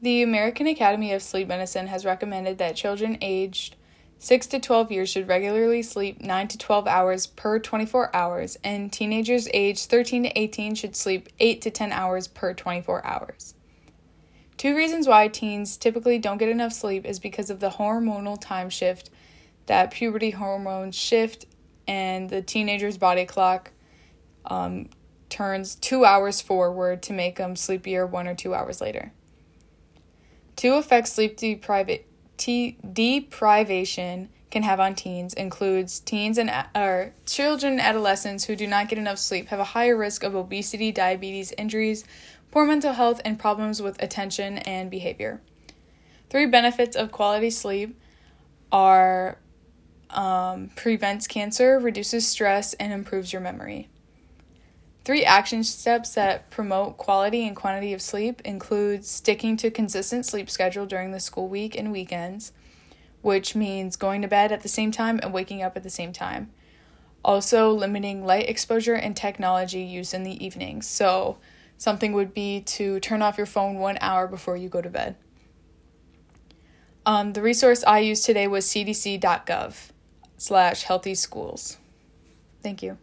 The American Academy of Sleep Medicine has recommended that children aged 6 to 12 years should regularly sleep 9 to 12 hours per 24 hours, and teenagers aged 13 to 18 should sleep 8 to 10 hours per 24 hours. Two reasons why teens typically don't get enough sleep is because of the hormonal time shift that puberty hormones shift and the teenager's body clock um, turns two hours forward to make them sleepier one or two hours later. Two effects sleep depriva- t- deprivation can have on teens includes teens and or children and adolescents who do not get enough sleep have a higher risk of obesity, diabetes, injuries, poor mental health, and problems with attention and behavior. Three benefits of quality sleep are um, prevents cancer, reduces stress, and improves your memory. Three action steps that promote quality and quantity of sleep include sticking to consistent sleep schedule during the school week and weekends, which means going to bed at the same time and waking up at the same time. Also, limiting light exposure and technology use in the evenings. So, something would be to turn off your phone one hour before you go to bed. Um, the resource I used today was cdc.gov slash healthy schools. Thank you.